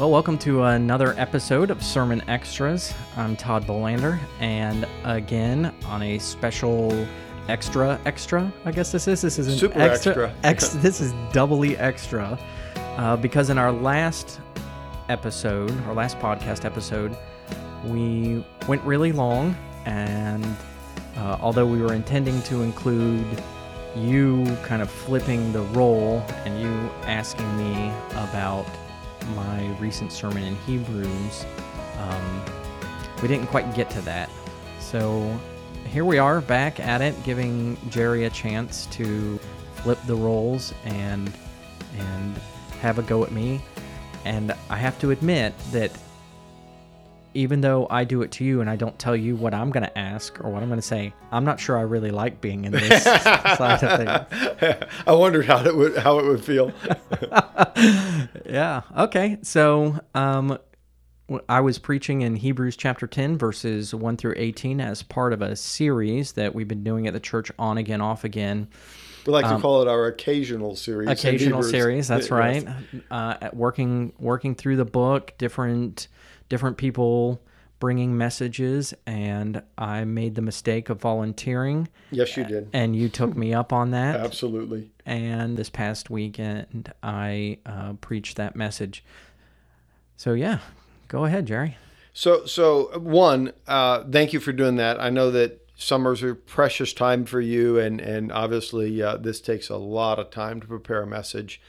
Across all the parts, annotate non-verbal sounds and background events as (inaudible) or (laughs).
Well, welcome to another episode of Sermon Extras. I'm Todd Bolander, and again on a special extra extra. I guess this is this is an Super extra. extra. (laughs) ex- this is doubly extra uh, because in our last episode, our last podcast episode, we went really long, and uh, although we were intending to include you kind of flipping the role and you asking me about my recent sermon in Hebrews, um, we didn't quite get to that. So here we are back at it, giving Jerry a chance to flip the roles and and have a go at me. And I have to admit that even though I do it to you and I don't tell you what I'm going to ask or what I'm going to say, I'm not sure I really like being in this (laughs) side of things. I wondered how it would how it would feel. (laughs) Yeah. Okay. So, um, I was preaching in Hebrews chapter 10, verses 1 through 18, as part of a series that we've been doing at the church on again, off again. We like to call it our occasional series. occasional series that's right uh, working working through the book different different people bringing messages and i made the mistake of volunteering Yes, you did. and you took me up on that (laughs) Absolutely. and this past weekend i uh, preached that message so yeah go ahead jerry So, so one, uh, thank you for doing that. I know that summers are precious time for you, and and obviously uh, this takes a lot of time to prepare a message.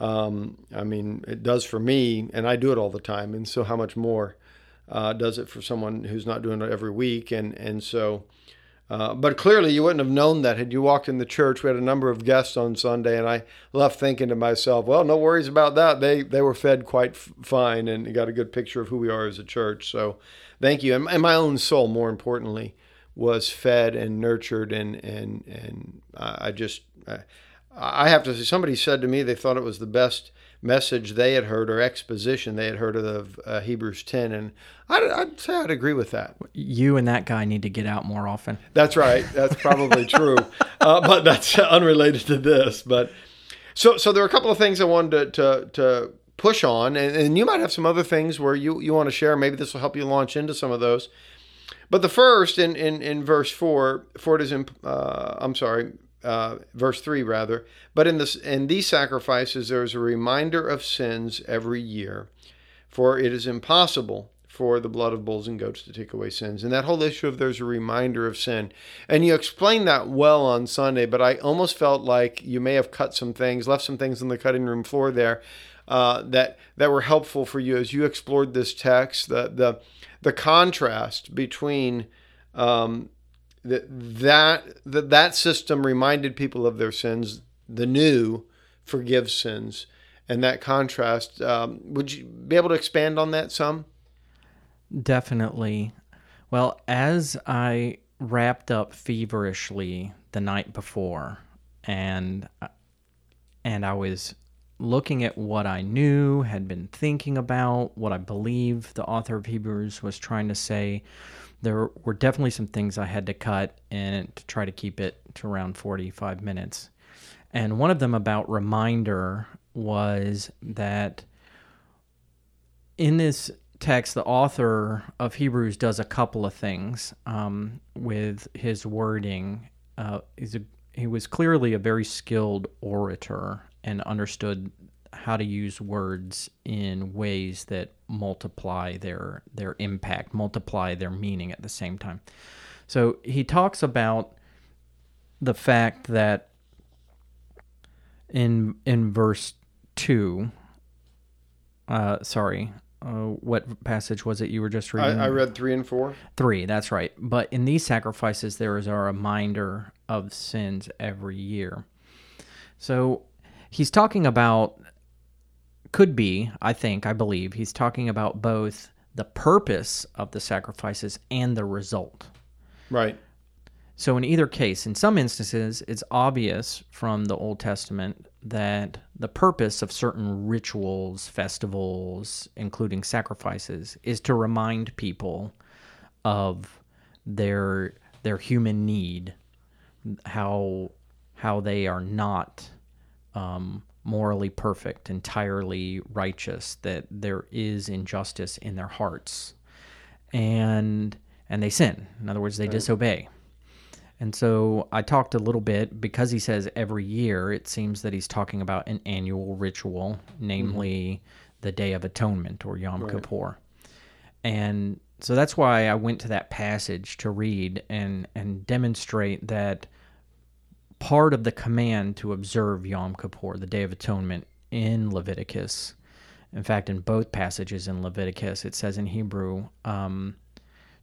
Um, I mean, it does for me, and I do it all the time. And so, how much more uh, does it for someone who's not doing it every week? And and so, uh, but clearly, you wouldn't have known that had you walked in the church. We had a number of guests on Sunday, and I left thinking to myself, "Well, no worries about that. They they were fed quite f- fine, and got a good picture of who we are as a church." So, thank you. And, and my own soul, more importantly, was fed and nurtured, and and and I I just I, I have to say, somebody said to me they thought it was the best message they had heard or exposition they had heard of uh, Hebrews ten, and I'd, I'd say I'd agree with that. you and that guy need to get out more often That's right. That's probably true, (laughs) uh, but that's unrelated to this. But so, so there are a couple of things I wanted to to, to push on, and, and you might have some other things where you you want to share. Maybe this will help you launch into some of those. But the first in in, in verse four, for it is in, uh, I'm sorry, uh, verse three rather. But in this in these sacrifices there is a reminder of sins every year, for it is impossible for the blood of bulls and goats to take away sins. And that whole issue of there's a reminder of sin. And you explained that well on Sunday, but I almost felt like you may have cut some things, left some things on the cutting room floor there uh, that that were helpful for you as you explored this text. The the the contrast between um, that that that that system reminded people of their sins. The new forgives sins, and that contrast. Um, would you be able to expand on that some? Definitely. Well, as I wrapped up feverishly the night before, and and I was looking at what I knew, had been thinking about, what I believe the author of Hebrews was trying to say, there were definitely some things I had to cut and to try to keep it to around 45 minutes. And one of them about reminder was that in this text, the author of Hebrews does a couple of things um, with his wording. Uh, a, he was clearly a very skilled orator and understood how to use words in ways that multiply their their impact, multiply their meaning at the same time. So he talks about the fact that in in verse two, uh, sorry, uh, what passage was it you were just reading? I, I read three and four. Three, that's right. But in these sacrifices, there is a reminder of sins every year. So he's talking about, could be, I think, I believe, he's talking about both the purpose of the sacrifices and the result. Right. So, in either case, in some instances, it's obvious from the Old Testament that the purpose of certain rituals, festivals, including sacrifices, is to remind people of their their human need, how how they are not um, morally perfect, entirely righteous, that there is injustice in their hearts, and and they sin. In other words, they disobey. And so I talked a little bit because he says every year. It seems that he's talking about an annual ritual, namely mm-hmm. the Day of Atonement or Yom Kippur, and so that's why I went to that passage to read and and demonstrate that part of the command to observe Yom Kippur, the Day of Atonement, in Leviticus. In fact, in both passages in Leviticus, it says in Hebrew, um,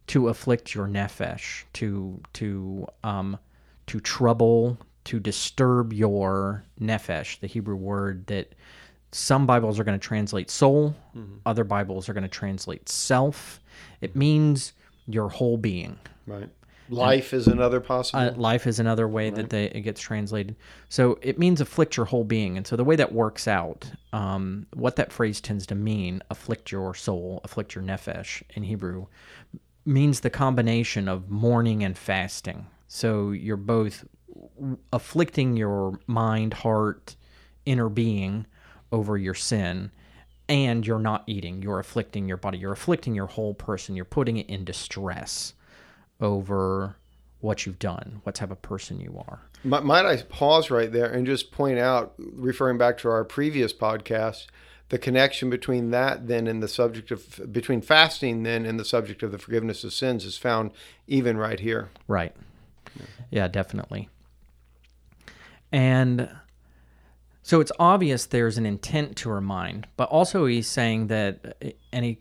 "to afflict your nefesh, to to um, to trouble, to disturb your nefesh." The Hebrew word that some Bibles are going to translate soul, other Bibles are going to translate self. It means your whole being. Right. Life is another possible. Uh, life is another way that they, it gets translated. So it means afflict your whole being. And so the way that works out, um, what that phrase tends to mean, afflict your soul, afflict your nefesh in Hebrew, means the combination of mourning and fasting. So you're both afflicting your mind, heart, inner being over your sin, and you're not eating. You're afflicting your body. You're afflicting your whole person. You're putting it in distress over what you've done, what type of person you are. Might, I pause right there and just point out, referring back to our previous podcast, the connection between that then and the subject of between fasting then and the subject of the forgiveness of sins is found even right here. Right. Yeah, definitely. And so it's obvious there's an intent to remind, but also he's saying that, eh, and he,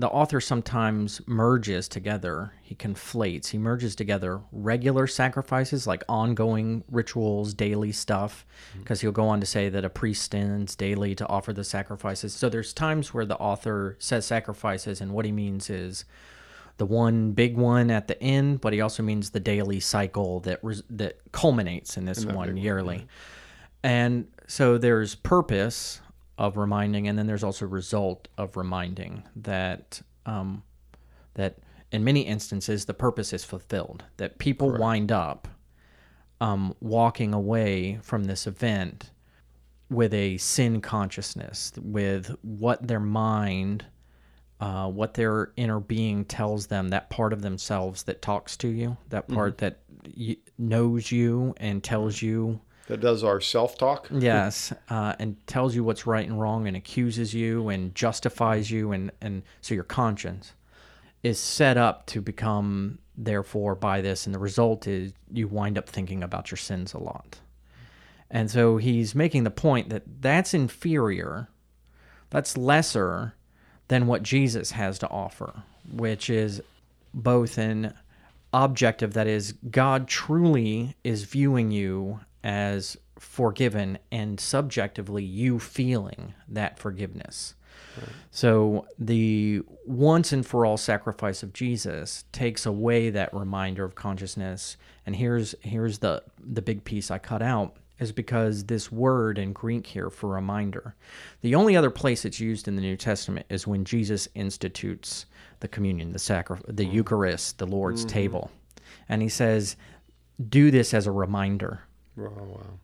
the author sometimes merges together, he conflates, he merges together regular sacrifices like ongoing rituals, daily stuff, because he'll go on to say that a priest stands daily to offer the sacrifices. So there's times where the author says sacrifices, and what he means is the one big one at the end, but he also means the daily cycle that res- that culminates in this one yearly. And so there's purpose of reminding, and then there's also result of reminding that um, that in many instances the purpose is fulfilled. That people wind up um, walking away from this event with a sin consciousness, with what their mind, uh, what their inner being tells them, that part of themselves that talks to you, that part that y- knows you and tells you That does our self talk. Yes, uh, and tells you what's right and wrong, and accuses you, and justifies you, and and so your conscience is set up to become therefore by this, and the result is you wind up thinking about your sins a lot, and so he's making the point that that's inferior, that's lesser than what Jesus has to offer, which is both an objective that is God truly is viewing you as forgiven and subjectively you feeling that forgiveness. So the once and for all sacrifice of Jesus takes away that reminder of consciousness. And here's here's the the big piece I cut out is because this word in Greek here for reminder. The only other place it's used in the New Testament is when Jesus institutes the communion, the sacri- the mm. Eucharist, the Lord's mm-hmm. table. And he says, "Do this as a reminder." Oh, wow.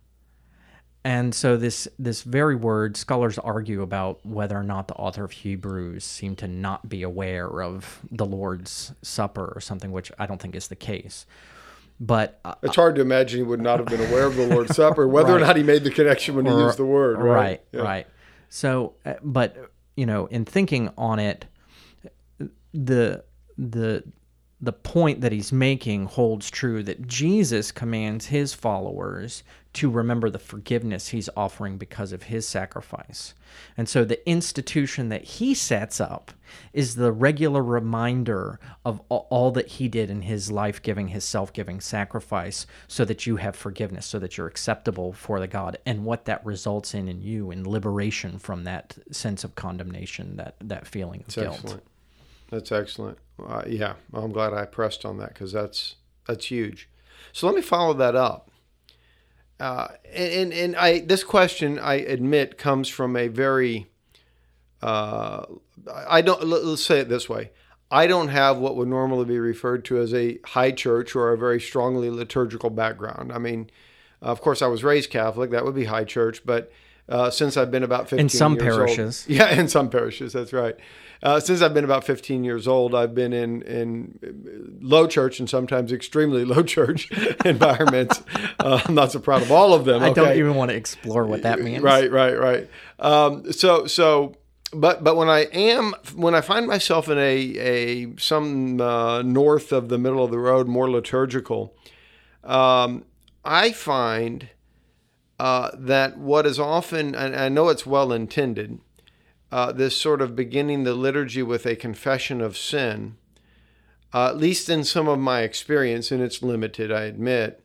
And so this this very word, scholars argue about whether or not the author of Hebrews seemed to not be aware of the Lord's Supper or something, which I don't think is the case. But uh, It's hard to imagine he would not have been aware of the Lord's Supper, (laughs) whether or not he made the connection when he used the word. Right. right, Yeah. right. So, uh, but you know, in thinking on it, the the the point that he's making holds true that Jesus commands his followers to remember the forgiveness he's offering because of his sacrifice. And so the institution that he sets up is the regular reminder of all that he did in his life giving, his self giving sacrifice, so that you have forgiveness, so that you're acceptable for the God, and what that results in in you in liberation from that sense of condemnation, that, that feeling of That's guilt. excellent. That's excellent. Uh, yeah, I'm glad I pressed on that because that's that's huge. So let me follow that up. Uh, and and I this question I admit comes from a very uh, I don't let- let's say it this way. I don't have what would normally be referred to as a high church or a very strongly liturgical background. I mean, of course, I was raised Catholic. That would be high church, but uh, since I've been about 15 In some years old. parishes. (laughs) Yeah, in some parishes, that's right. Uh, since I've been about 15 years old, I've been in, in low church and sometimes extremely (laughs) low church (laughs) environments. Uh, I'm not so proud of all of them. I don't even want to explore what that means. Right, right, right. Um, so, so, but but when I am when I find myself in a a some uh, north of the middle of the road, more liturgical, um, I find uh, that what is often, and I know it's well intended, uh, this sort of beginning the liturgy with a confession of sin, uh, at least in some of my experience, and it's limited, I admit.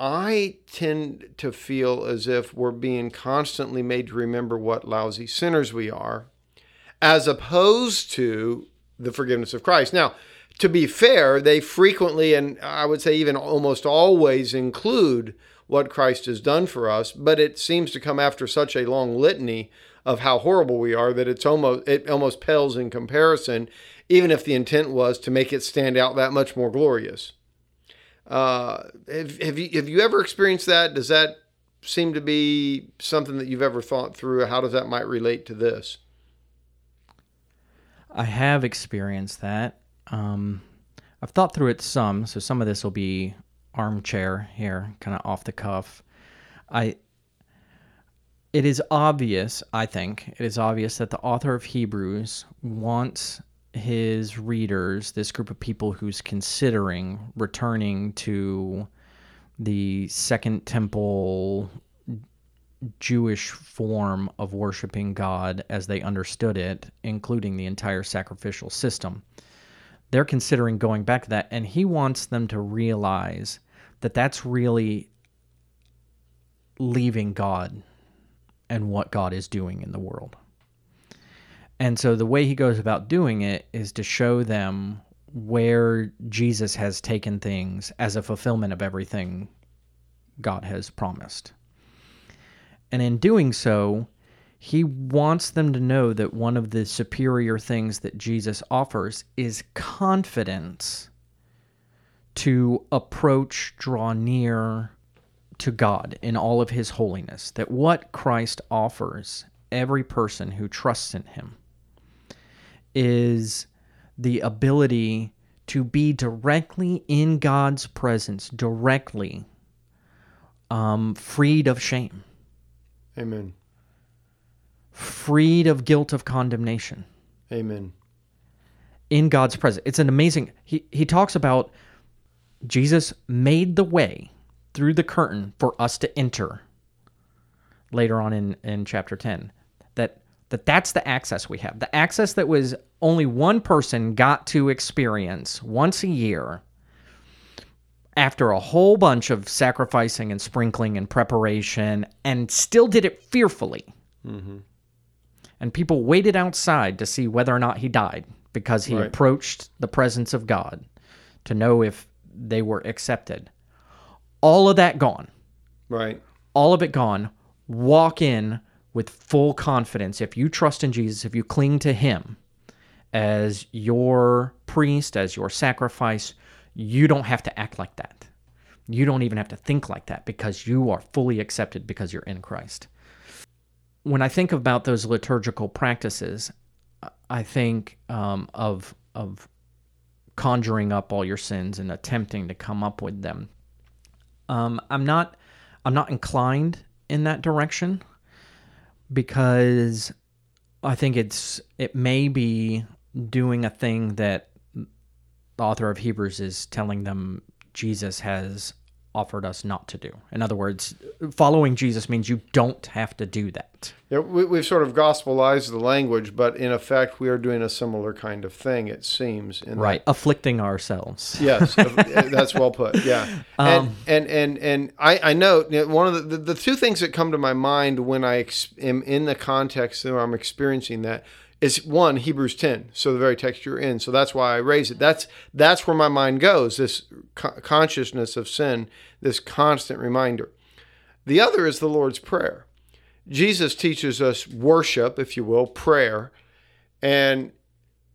I tend to feel as if we're being constantly made to remember what lousy sinners we are, as opposed to the forgiveness of Christ. Now, to be fair, they frequently, and I would say even almost always, include what Christ has done for us, but it seems to come after such a long litany of how horrible we are that it's almost it almost pales in comparison, even if the intent was to make it stand out that much more glorious. Uh, have, have you have you ever experienced that? Does that seem to be something that you've ever thought through? How does that might relate to this? I have experienced that. Um, I've thought through it some, so some of this will be armchair here, kind of off the cuff. I. It is obvious, I think, it is obvious that the author of Hebrews wants his readers, this group of people who's considering returning to the Second Temple Jewish form of worshiping God as they understood it, including the entire sacrificial system. They're considering going back to that, and he wants them to realize that that's really leaving God and what God is doing in the world. And so the way he goes about doing it is to show them where Jesus has taken things as a fulfillment of everything God has promised. And in doing so, he wants them to know that one of the superior things that Jesus offers is confidence to approach, draw near to God in all of his holiness. That what Christ offers every person who trusts in him is the ability to be directly in God's presence, directly um, freed of shame, Amen. freed of guilt of condemnation Amen. in God's presence. It's an amazing. He he talks about Jesus made the way through the curtain for us to enter. Later on in in chapter ten, that that that's the access we have. The access that was only one person got to experience once a year after a whole bunch of sacrificing and sprinkling and preparation and still did it fearfully. Mm-hmm. And people waited outside to see whether or not he died because he Right. approached the presence of God to know if they were accepted. All of that gone Right. all of it gone, walk in with full confidence. If you trust in Jesus, if you cling to Him as your priest, as your sacrifice, you don't have to act like that. You don't even have to think like that because you are fully accepted because you're in Christ. When I think about those liturgical practices, I think um, of of conjuring up all your sins and attempting to come up with them. Um, I'm not I'm not inclined in that direction because I think it's it may be doing a thing that the author of Hebrews is telling them Jesus has offered us not to do. In other words, following Jesus means you don't have to do that. Yeah, we, we've sort of gospelized the language, but in effect, we are doing a similar kind of thing. It seems. In Right. Afflicting ourselves. Yes, (laughs) uh, that's well put. Yeah, and um, and and and I I know one of the, the the two things that come to my mind when I ex- am in the context where I'm experiencing that is one Hebrews 10, so the very text you're in. So that's why I raise it. That's that's where my mind goes. This co- consciousness of sin, this constant reminder. The other is the Lord's prayer. Jesus teaches us worship, if you will, prayer, and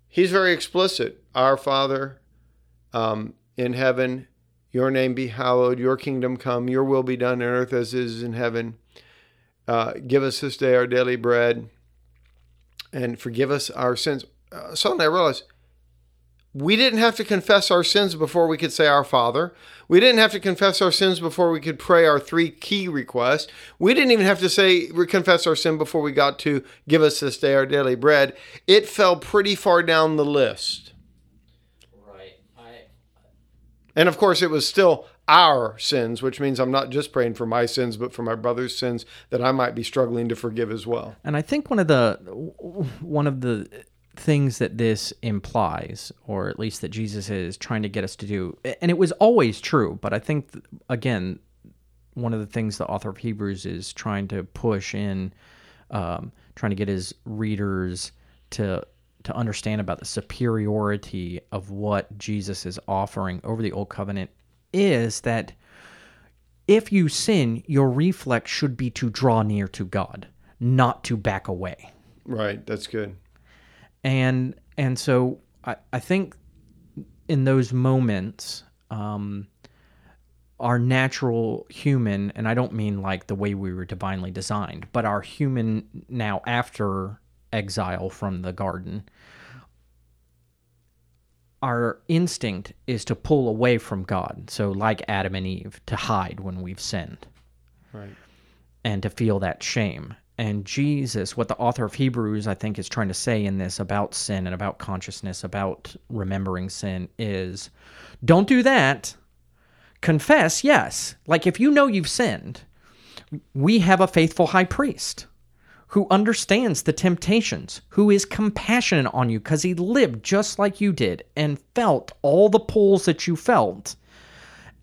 he's very explicit. Our Father um, in heaven, your name be hallowed, your kingdom come, your will be done on earth as it is in heaven. uh, give us this day our daily bread, and forgive us our sins. Uh, suddenly I realized we didn't have to confess our sins before we could say our Father. We didn't have to confess our sins before we could pray our three key requests. We didn't even have to say confess our sin before we got to give us this day our daily bread. It fell pretty far down the list. Right. I And of course, it was still our sins, which means I'm not just praying for my sins, but for my brother's sins that I might be struggling to forgive as well. And I think one of the one of the things that this implies, or at least that Jesus is trying to get us to do, and it was always true, but I think again, one of the things the author of Hebrews is trying to push in, um, trying to get his readers to to understand about the superiority of what Jesus is offering over the old covenant is that if you sin, your reflex should be to draw near to God, not to back away. Right. That's good. And and so I, I think in those moments, um, our natural human, and I don't mean like the way we were divinely designed, but our human now after exile from the garden, our instinct is to pull away from God. So, like Adam and Eve, to hide when we've sinned Right. and to feel that shame. And Jesus, what the author of Hebrews, I think, is trying to say in this about sin and about consciousness, about remembering sin, is don't do that. Confess, yes. Like if you know you've sinned, we have a faithful high priest who understands the temptations, who is compassionate on you because he lived just like you did and felt all the pulls that you felt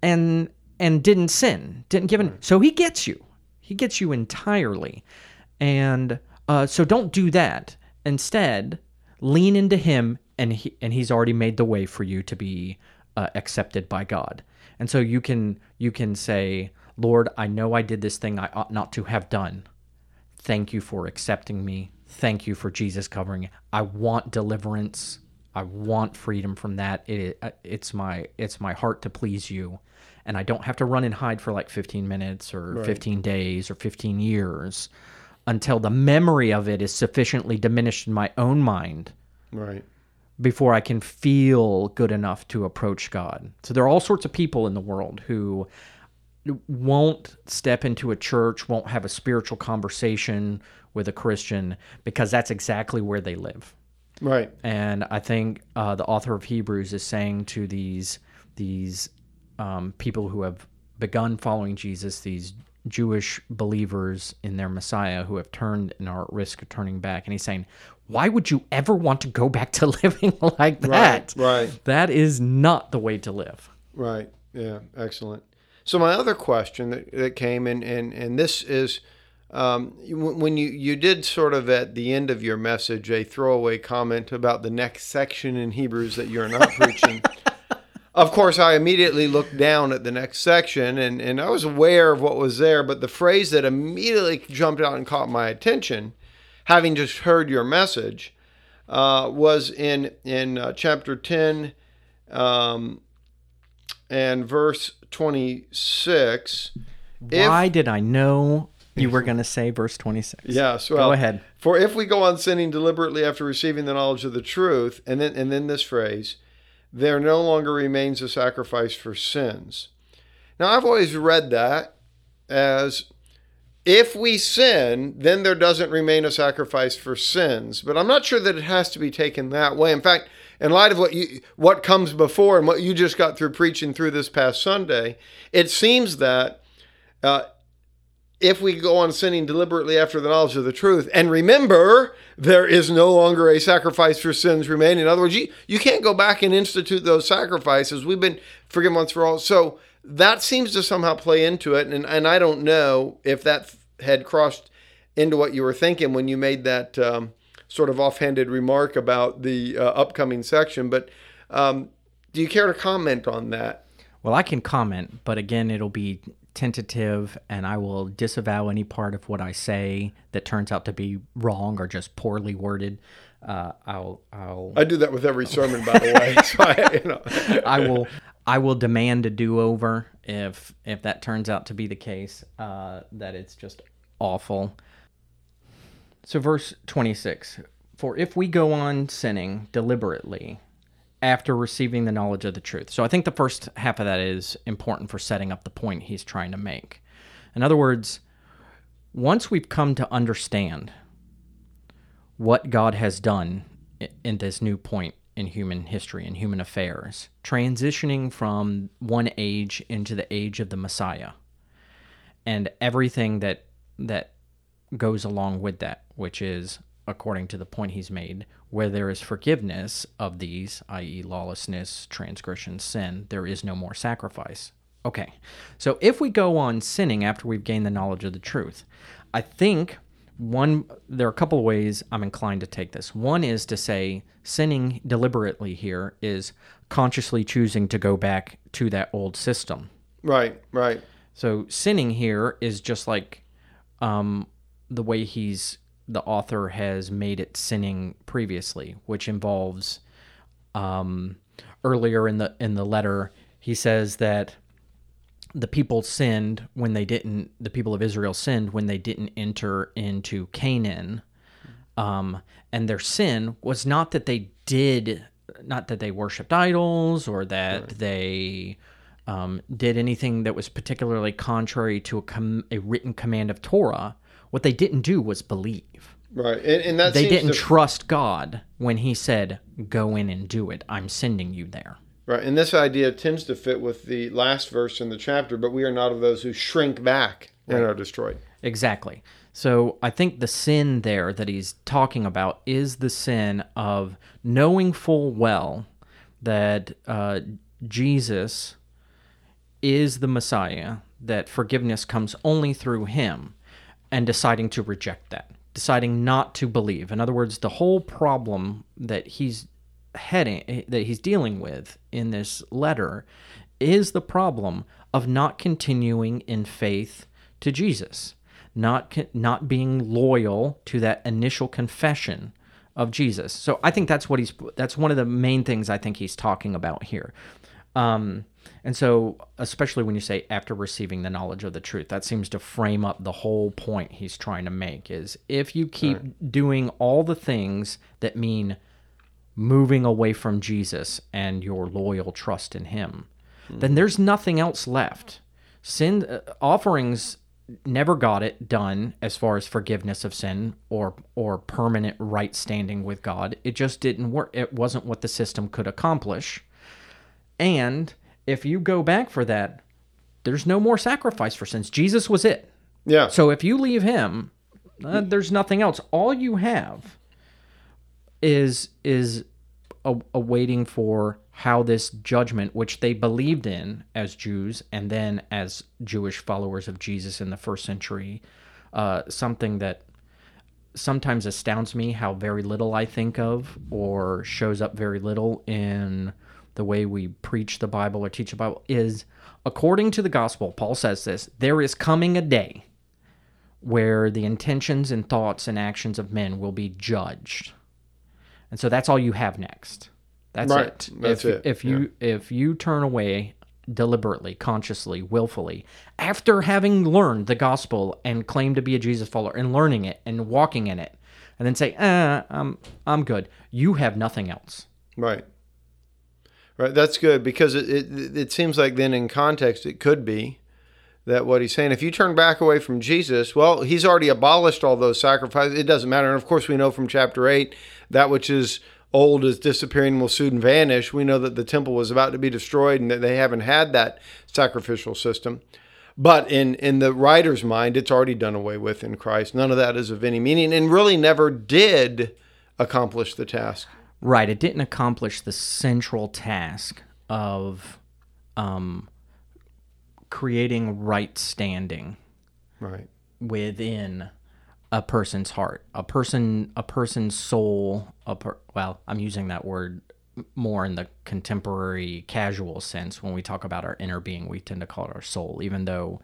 and and didn't sin, didn't give in. So he gets you. He gets you entirely. And uh, so don't do that. Instead, lean into him and he, and he's already made the way for you to be uh, accepted by God. And so you can you can say, "Lord, I know I did this thing I ought not to have done. Thank you for accepting me. Thank you for Jesus covering it. I want deliverance. I want freedom from that. It, uh, it's my it's my heart to please you, and I don't have to run and hide for like 15 minutes or 15 days or 15 years until the memory of it is sufficiently diminished in my own mind Right. before I can feel good enough to approach God. So there are all sorts of people in the world who won't step into a church, won't have a spiritual conversation with a Christian because that's exactly where they live. Right. And I think uh, the author of Hebrews is saying to these these um, people who have begun following Jesus, these Jewish believers in their Messiah who have turned and are at risk of turning back, and he's saying, "Why would you ever want to go back to (laughs) living like that? right. That is not the way to live." Right. Yeah. Excellent. So my other question that, that came in, and and this is, um, when you you did sort of at the end of your message a throwaway comment about the next section in Hebrews that you're not preaching. (laughs) Of course, I immediately looked down at the next section, and and I was aware of what was there, but the phrase that immediately jumped out and caught my attention, having just heard your message, uh, was in in uh, chapter ten. Um, and verse 26. If- Why did I know you were going to say verse 26? Yes, well, Go ahead. For if we go on sinning deliberately after receiving the knowledge of the truth, and then and then this phrase, there no longer remains a sacrifice for sins. Now I've always read that as if we sin, then there doesn't remain a sacrifice for sins. But I'm not sure that it has to be taken that way. In fact, in light of what you what comes before and what you just got through preaching through this past Sunday, it seems that uh, if we go on sinning deliberately after the knowledge of the truth, and remember, there is no longer a sacrifice for sins remaining. In other words, you, you can't go back and institute those sacrifices. We've been forgiven once for all. So that seems to somehow play into it. And, and I don't know if that had crossed into what you were thinking when you made that um, sort of offhanded remark about the uh, upcoming section. But um, do you care to comment on that? Well, I can comment, but again, it'll be tentative and I will disavow any part of what I say that turns out to be wrong or just poorly worded. Uh, I'll, I'll, I do that with every sermon, by the way. (laughs) So I, you know. (laughs) I will, I will demand a do-over if if that turns out to be the case. Uh, that it's just awful. So, verse 26 For if we go on sinning deliberately after receiving the knowledge of the truth. So, I think the first half of that is important for setting up the point he's trying to make. In other words, once we've come to understand what God has done in this new point in human history and human affairs, transitioning from one age into the age of the Messiah, and everything that that goes along with that, which is according to the point he's made, where there is forgiveness of these, i.e., lawlessness, transgression, sin, there is no more sacrifice. Okay, so if we go on sinning after we've gained the knowledge of the truth, I think one there are a couple of ways I'm inclined to take this. One is to say sinning deliberately here is consciously choosing to go back to that old system. Right, right. So sinning here is just like um, the way he's the author has made it sinning previously, which involves um, earlier in the in the letter he says that the people sinned when they didn't the people of israel sinned when they didn't enter into canaan um, and their sin was not that they did not that they worshipped idols or that right. they um, did anything that was particularly contrary to a, com- a written command of torah what they didn't do was believe. Right. And, and that they didn't to... trust god when he said go in and do it. I'm sending you there. Right, and this idea tends to fit with the last verse in the chapter, but we are not of those who shrink back and are destroyed. Exactly. So I think the sin there that he's talking about is the sin of knowing full well that uh, Jesus is the Messiah, that forgiveness comes only through him, and deciding to reject that, deciding not to believe. In other words, the whole problem that he's heading that he's dealing with in this letter is the problem of not continuing in faith to Jesus, not not being loyal to that initial confession of Jesus. So I think that's what he's that's one of the main things I think he's talking about here. Um, and so, especially when you say after receiving the knowledge of the truth, that seems to frame up the whole point he's trying to make is if you keep right. doing all the things that mean moving away from Jesus and your loyal trust in Him, mm-hmm. then there's nothing else left. Sin uh, offerings never got it done as far as forgiveness of sin or or permanent right standing with God. It just didn't work. It wasn't what the system could accomplish. And if you go back for that, there's no more sacrifice for sins. Jesus was it. Yeah. So if you leave him, uh, there's nothing else. All you have is is a, a waiting for how this judgment, which they believed in as Jews and then as Jewish followers of Jesus in the first century, uh, something that sometimes astounds me how very little I think of or shows up very little in the way we preach the Bible or teach the Bible is according to the gospel, Paul says this there is coming a day where the intentions and thoughts and actions of men will be judged and so that's all you have next. That's right. it. That's if, it. If you yeah. if you turn away deliberately, consciously, willfully, after having learned the gospel and claim to be a Jesus follower and learning it and walking in it, and then say, "Ah, I'm I'm good," you have nothing else. Right. Right. That's good because it, it it seems like then in context it could be that what he's saying if you turn back away from Jesus, well, he's already abolished all those sacrifices. It doesn't matter. And of course, we know from chapter eight that which is old is disappearing will soon vanish. We know that the temple was about to be destroyed and that they haven't had that sacrificial system. But in, in the writer's mind, it's already done away with in Christ. None of that is of any meaning and really never did accomplish the task. Right. It didn't accomplish the central task of um, creating right standing right. within a person's heart, a person, a person's soul. A per, well, I'm using that word more in the contemporary casual sense. When we talk about our inner being, we tend to call it our soul, even though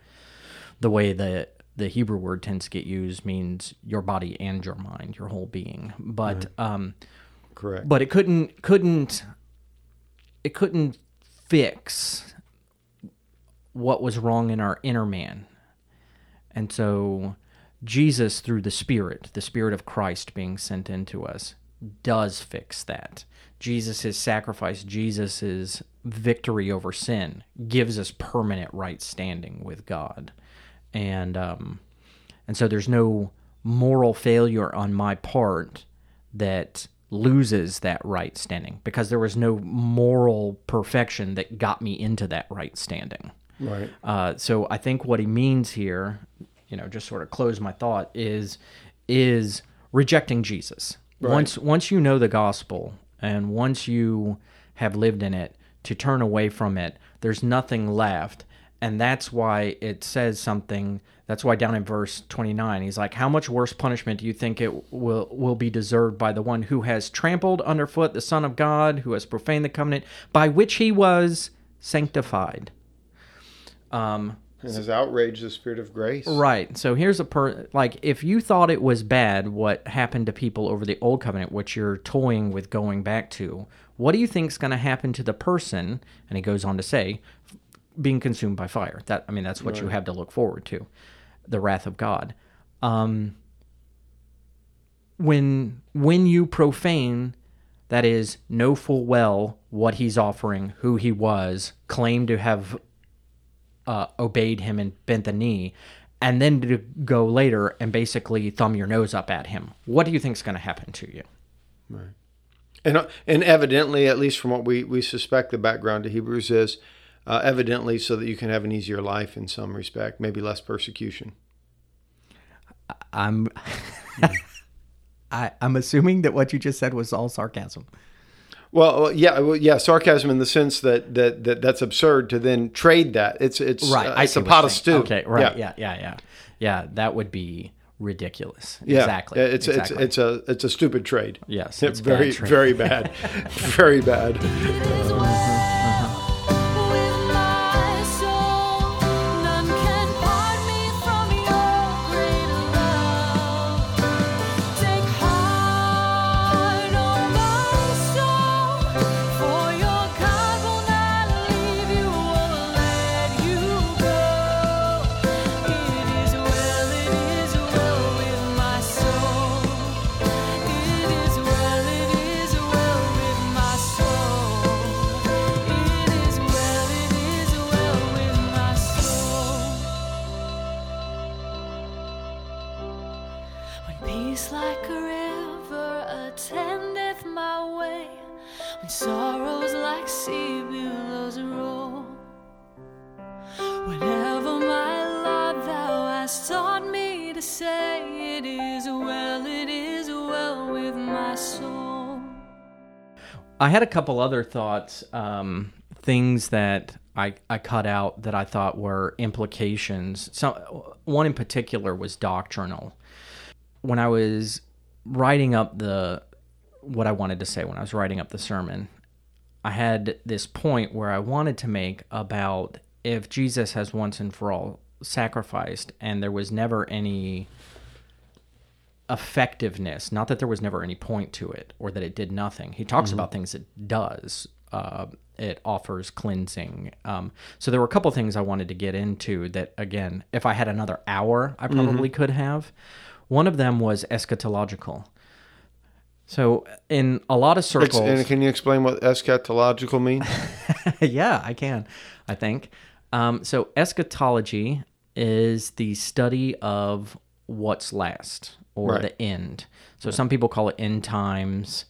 the way that the Hebrew word tends to get used means your body and your mind, your whole being. But um, correct. But it couldn't couldn't it couldn't fix what was wrong in our inner man, and so Jesus, through the Spirit, the Spirit of Christ being sent into us, does fix that. Jesus' sacrifice, Jesus' victory over sin gives us permanent right standing with God. And um, and so there's no moral failure on my part that loses that right standing because there was no moral perfection that got me into that right standing. Right. Uh, so I think what he means here, you know, just sort of close my thought is is rejecting Jesus. Once once you know the gospel and once you have lived in it, to turn away from it, there's nothing left. And that's why it says something. That's why down in verse 29, he's like, "How much worse punishment do you think it will will be deserved by the one who has trampled underfoot the Son of God, who has profaned the covenant by which he was sanctified?" Um, And has outraged the spirit of grace. Right. So here's a per like if you thought it was bad what happened to people over the old covenant, which you're toying with going back to, what do you think's going to happen to the person? And he goes on to say, being consumed by fire. That I mean, that's what you have to look forward to, the wrath of God. Um, when when you profane, that is, know full well what he's offering, who he was, claim to have uh, obeyed him and bent the knee, and then to go later and basically thumb your nose up at him. What do you think is going to happen to you? And, uh, and evidently, at least from what we, we suspect the background to Hebrews is, uh, evidently so that you can have an easier life in some respect, maybe less persecution. I'm (laughs) I, I'm assuming that what you just said was all sarcasm. Well, well, yeah, well, yeah, sarcasm in the sense that, that, that that's absurd to then trade that. It's it's Right. uh, it's see a pot of saying. stew. Okay. Right. Yeah. Yeah. Yeah. Yeah. That would be ridiculous. Yeah, Exactly. It's exactly. it's it's a it's a stupid trade. yes. It's It's (laughs) very bad trade. very bad, (laughs) very bad. Say, It is well, it is well with my soul. I had a couple other thoughts, um, things that I, I cut out that I thought were implications. So one in particular was doctrinal. When I was writing up the what I wanted to say when I was writing up the sermon, I had this point where I wanted to make about if Jesus has once and for all sacrificed and there was never any effectiveness not that there was never any point to it or that it did nothing he talks about things it does uh, it offers cleansing um, so there were a couple things i wanted to get into that again if i had another hour i probably could have one of them was eschatological so in a lot of circles and can you explain what eschatological means? (laughs) yeah, I can. I think. Um, so eschatology is the study of what's last or Right. the end. So some people call it end times,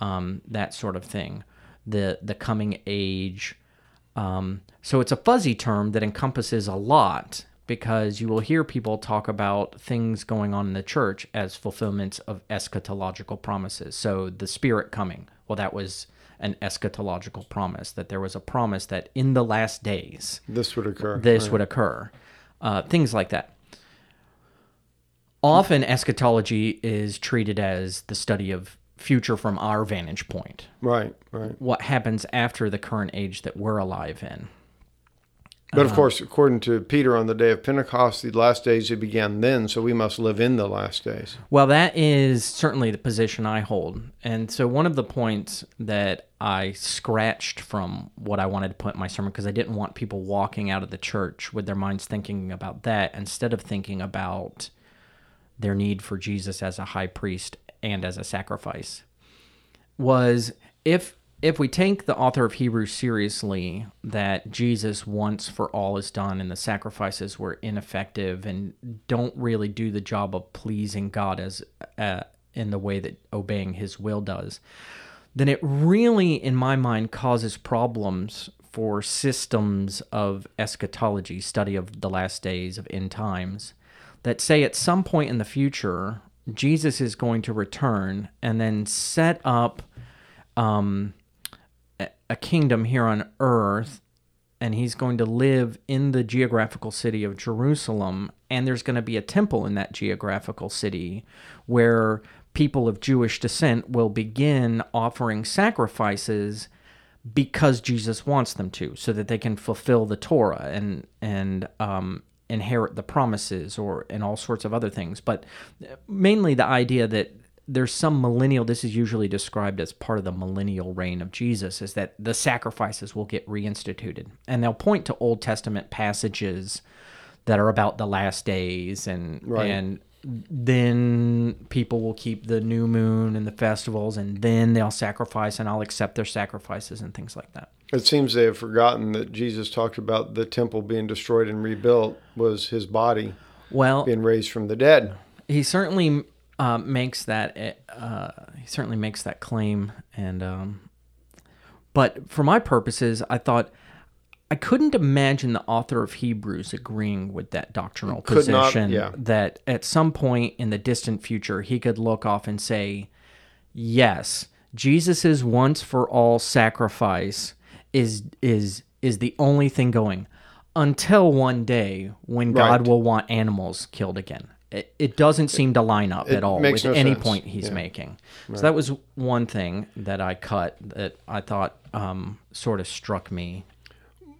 um, that sort of thing. The the coming age. Um, so it's a fuzzy term that encompasses a lot because you will hear people talk about things going on in the church as fulfillments of eschatological promises. So the Spirit coming. Well, that was an eschatological promise that there was a promise that in the last days this would occur. this would occur. Uh, things like that. Often eschatology is treated as the study of future from our vantage point. Right, right. What happens after the current age that we're alive in. But Uh-huh. of course, according to Peter on the day of Pentecost, the last days had began then, so we must live in the last days. Well, that is certainly the position I hold. And so, one of the points that I scratched from what I wanted to put in my sermon, because I didn't want people walking out of the church with their minds thinking about that instead of thinking about their need for Jesus as a high priest and as a sacrifice was if if we take the author of Hebrews seriously that Jesus once for all is done and the sacrifices were ineffective and don't really do the job of pleasing God as uh, in the way that obeying his will does then it really in my mind causes problems for systems of eschatology study of the last days of end times that say at some point in the future Jesus is going to return and then set up um, a- kingdom here on earth and he's going to live in the geographical city of Jerusalem and there's going to be a temple in that geographical city where people of Jewish descent will begin offering sacrifices because Jesus wants them to so that they can fulfill the Torah and and um, inherit the promises or and all sorts of other things. But mainly the idea that there's some millennial this is usually described as part of the millennial reign of Jesus is that the sacrifices will get reinstituted and they'll point to Old Testament passages that are about the last days and Right. and then people will keep the new moon and the festivals and then they'll sacrifice and I'll accept their sacrifices and things like that. It seems they have forgotten that Jesus talked about the temple being destroyed and rebuilt was his body Well, being raised from the dead. he certainly uh, makes that uh, he certainly makes that claim. And um, but for my purposes i thought i couldn't imagine the author of hebrews agreeing with that doctrinal Could not, position yeah. that at some point in the distant future he could look off and say yes jesus' once for all sacrifice is is is the only thing going until one day when god will want animals killed again it, it doesn't seem to line up it at all with no any sense. point he's Yeah. making so that was one thing that i cut that i thought um, sort of struck me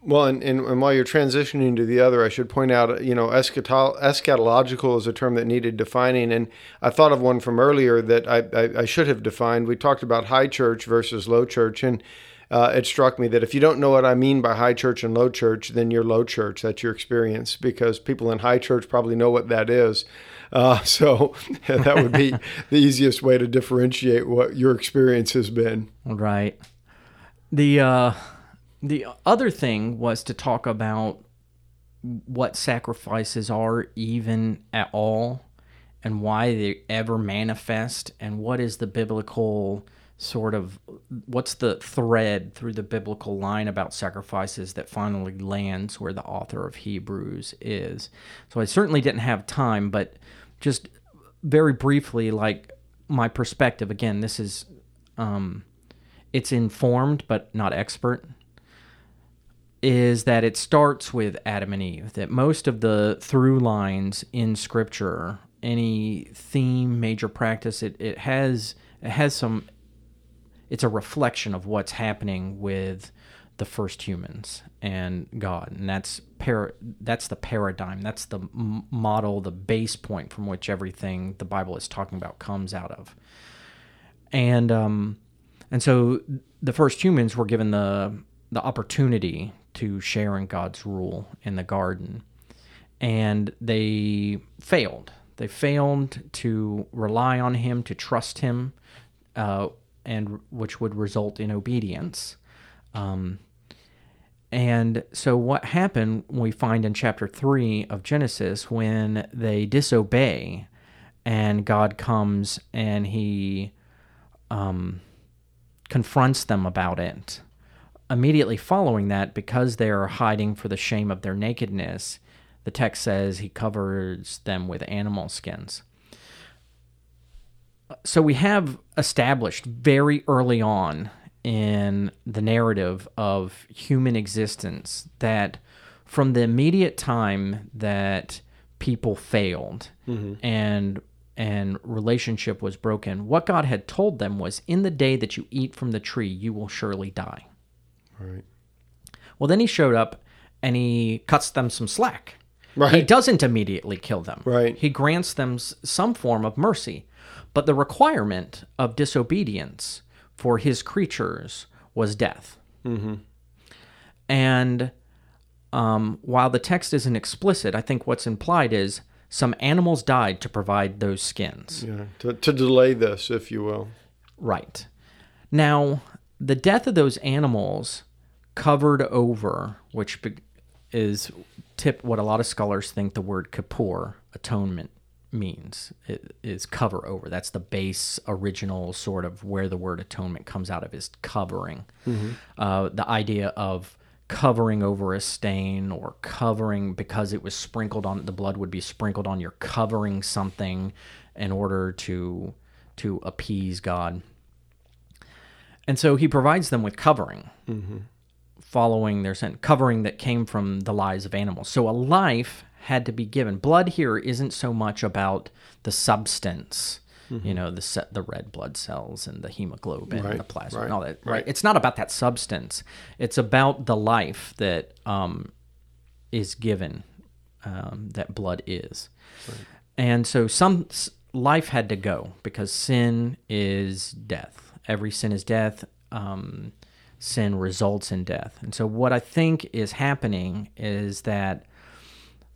Well, and, and, and while you're transitioning to the other, I should point out, you know, eschatol- eschatological is a term that needed defining. And I thought of one from earlier that I, I, I should have defined. We talked about high church versus low church. And uh, it struck me that if you don't know what I mean by high church and low church, then you're low church. That's your experience because people in high church probably know what that is. Uh, (laughs) so (laughs) that would be (laughs) the easiest way to differentiate what your experience has been. Right. The uh, the other thing was to talk about what sacrifices are even at all and why they ever manifest and what is the biblical sort of what's the thread through the biblical line about sacrifices that finally lands where the author of Hebrews is. So I certainly didn't have time but just very briefly like my perspective again this is um it's informed but not expert is that it starts with Adam and Eve that most of the through lines in scripture any theme major practice it, it has it has some it's a reflection of what's happening with the first humans and God. And that's par- that's the paradigm. That's the m- model the base point from which everything the Bible is talking about comes out of. And um, and so the first humans were given the the opportunity to share in God's rule in the garden, and they failed. They failed to rely on Him, to trust Him, uh, and which would result in obedience. Um, and so, what happened, we find in chapter 3 of Genesis, when they disobey and God comes and he um, confronts them about it. Immediately following that, because they are hiding for the shame of their nakedness, the text says he covers them with animal skins. So we have established very early on in the narrative of human existence that from the immediate time that people failed mm-hmm. and and relationship was broken what god had told them was in the day that you eat from the tree you will surely die. Right. well then he showed up and he cuts them some slack. Right. he doesn't immediately kill them. Right. he grants them some form of mercy but the requirement of disobedience for his creatures was death and um, while the text isn't explicit, I think what's implied is some animals died to provide those skins. Yeah, to, to delay this, if you will. Right. Now, the death of those animals covered over, which is tip what a lot of scholars think the word kippur, atonement, means. It is cover over. That's the base original sort of where the word atonement comes out of is covering. Uh, the idea of covering over a stain or covering because it was sprinkled on the blood would be sprinkled on you're covering something in order to to appease God. And so he provides them with covering, following their sin, covering that came from the lives of animals. So a life had to be given. Blood here isn't so much about the substance, you know, the set, the red blood cells and the hemoglobin Right, and the plasma right, and all that. Right. right. It's not about that substance. It's about the life that um, is given, um, that blood is. And so some life had to go because sin is death. Every sin is death. Um, sin results in death. And so what I think is happening is that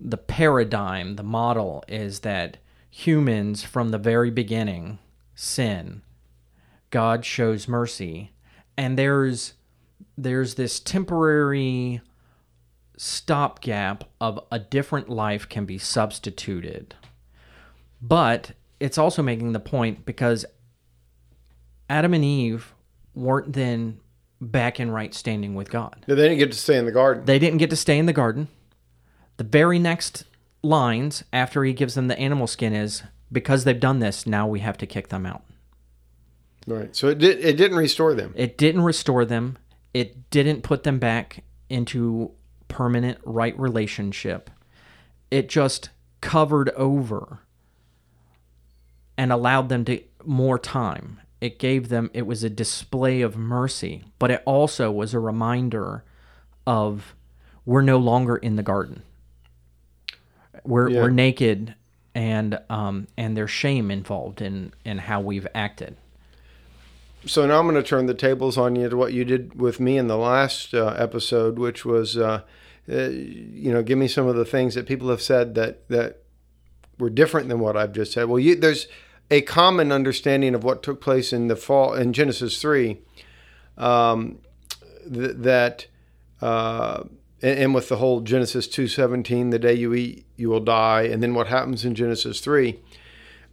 the paradigm, the model is that humans from the very beginning sin. God shows mercy, and there's there's this temporary stopgap of a different life can be substituted. But it's also making the point because Adam and Eve weren't then back in right standing with God. They didn't get to stay in the garden. They didn't get to stay in the garden. The very next lines after he gives them the animal skin is because they've done this, now we have to kick them out. Right. So it did. It didn't restore them. It didn't restore them. It didn't put them back into permanent right relationship. It just covered over and allowed them to more time. It gave them it was a display of mercy, but it also was a reminder of we're no longer in the garden. We're Yeah. we're naked and um and there's shame involved in in how we've acted. So now I'm going to turn the tables on you to what you did with me in the last uh, episode, which was, uh, uh, you know, give me some of the things that people have said that that were different than what I've just said. Well, you, there's a common understanding of what took place in the fall in Genesis three, um, th- that. And, and with the whole Genesis 2:17, the day you eat, you will die, and then what happens in Genesis 3?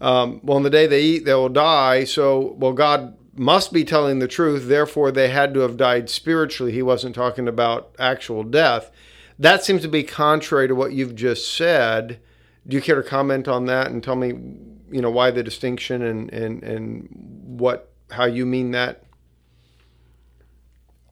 Um, well, on the day they eat, they will die. So, well, God must be telling the truth. Therefore, they had to have died spiritually. He wasn't talking about actual death. That seems to be contrary to what you've just said. Do you care to comment on that and tell me, you know, why the distinction and and and what how you mean that?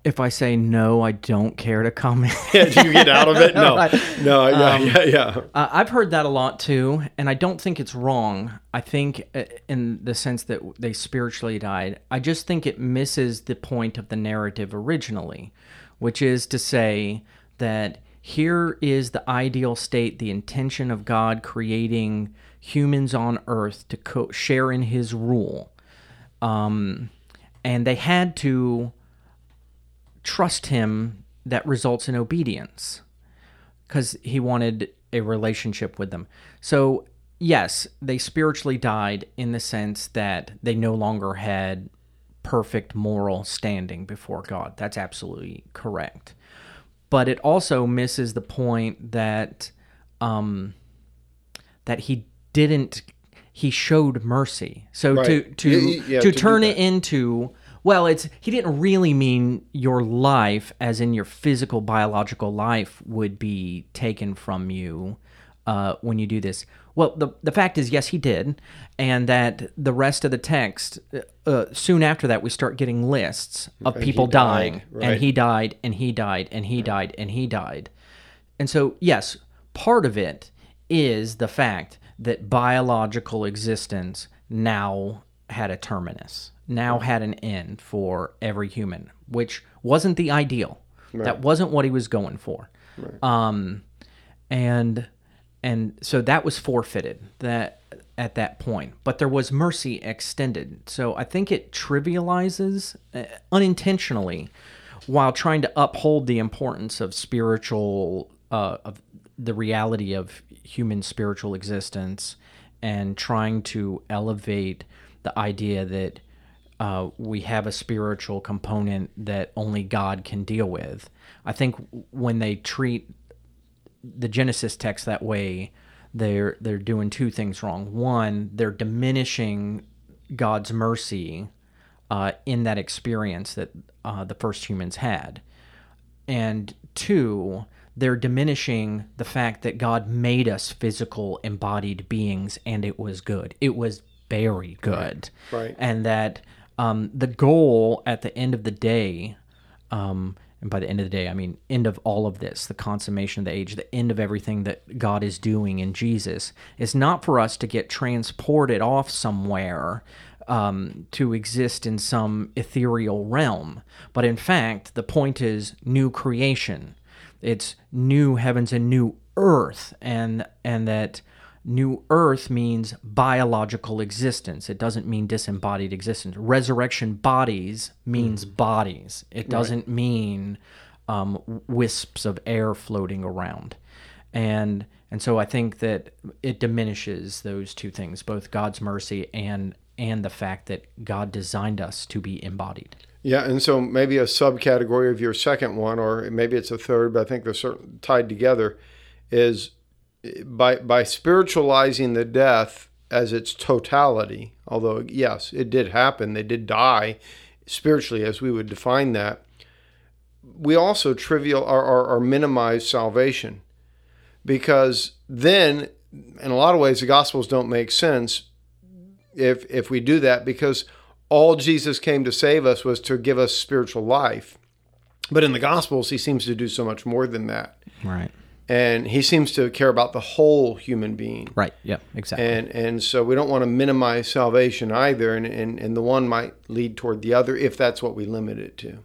If I say no, I don't care to comment. (laughs) Do you get out of it? No, (laughs) Right. no, yeah, Um, yeah, yeah. Uh, I've heard that a lot too, and I don't think it's wrong. I think, uh, in the sense that they spiritually died, I just think it misses the point of the narrative originally, which is to say that here is the ideal state, the intention of God creating humans on earth to co- share in his rule. Um, and they had to trust him that results in obedience because he wanted a relationship with them. So, yes, they spiritually died in the sense that they no longer had perfect moral standing before God. That's absolutely correct. But it also misses the point that um, that he didn't. He showed mercy. So to Right. to Y- y- yeah, to to turn it into well, it's he didn't really mean your life, as in your physical biological life, would be taken from you uh, when you do this. Well, the the fact is, yes, he did, and that the rest of the text, uh, soon after that, we start getting lists of And people died, dying, right. and he died, and he died, and he died, and he died. And so, yes, part of it is the fact that biological existence now had a terminus, now had an end for every human, which wasn't the ideal. That wasn't what he was going for. Um, and and so that was forfeited that at that point but there was mercy extended so i think it trivializes uh, unintentionally while trying to uphold the importance of spiritual uh, of the reality of human spiritual existence and trying to elevate the idea that uh, we have a spiritual component that only God can deal with. I think when they treat the Genesis text that way, they're they're doing two things wrong. One, they're diminishing God's mercy uh, in that experience that uh, the first humans had, and two, they're diminishing the fact that God made us physical embodied beings and it was good. It was very good, Right. and that um, the goal at the end of the day. Um, and by the end of the day, I mean end of all of this, the consummation of the age, the end of everything that God is doing in Jesus, is not for us to get transported off somewhere um, to exist in some ethereal realm. But in fact, the point is new creation. It's new heavens and new earth, and and that New earth means biological existence. It doesn't mean disembodied existence. Resurrection bodies means bodies. It doesn't mean um, wisps of air floating around. And and so I think that it diminishes those two things, both God's mercy and and the fact that God designed us to be embodied. Yeah, and so maybe a subcategory of your second one, or maybe it's a third, but I think they're certain, tied together, is by by spiritualizing the death as its totality. Although yes, it did happen; they did die spiritually, as we would define that. We also trivial or, or, or minimize salvation because then, in a lot of ways, the gospels don't make sense if if we do that because all Jesus came to save us was to give us spiritual life. But in the Gospels, he seems to do so much more than that. Right. And he seems to care about the whole human being. Right. Yeah. Exactly. And and so we don't want to minimize salvation either. And, and, and the one might lead toward the other if that's what we limit it to.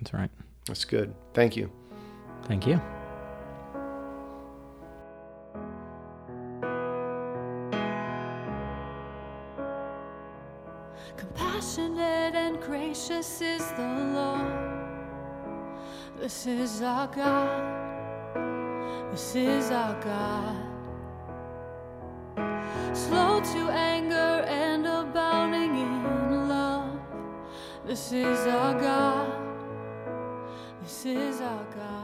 That's right. That's good. Thank you. Thank you. Compassionate and gracious is the Lord. This is our God. This is our God. Slow to anger and abounding in love. This is our God. This is our God.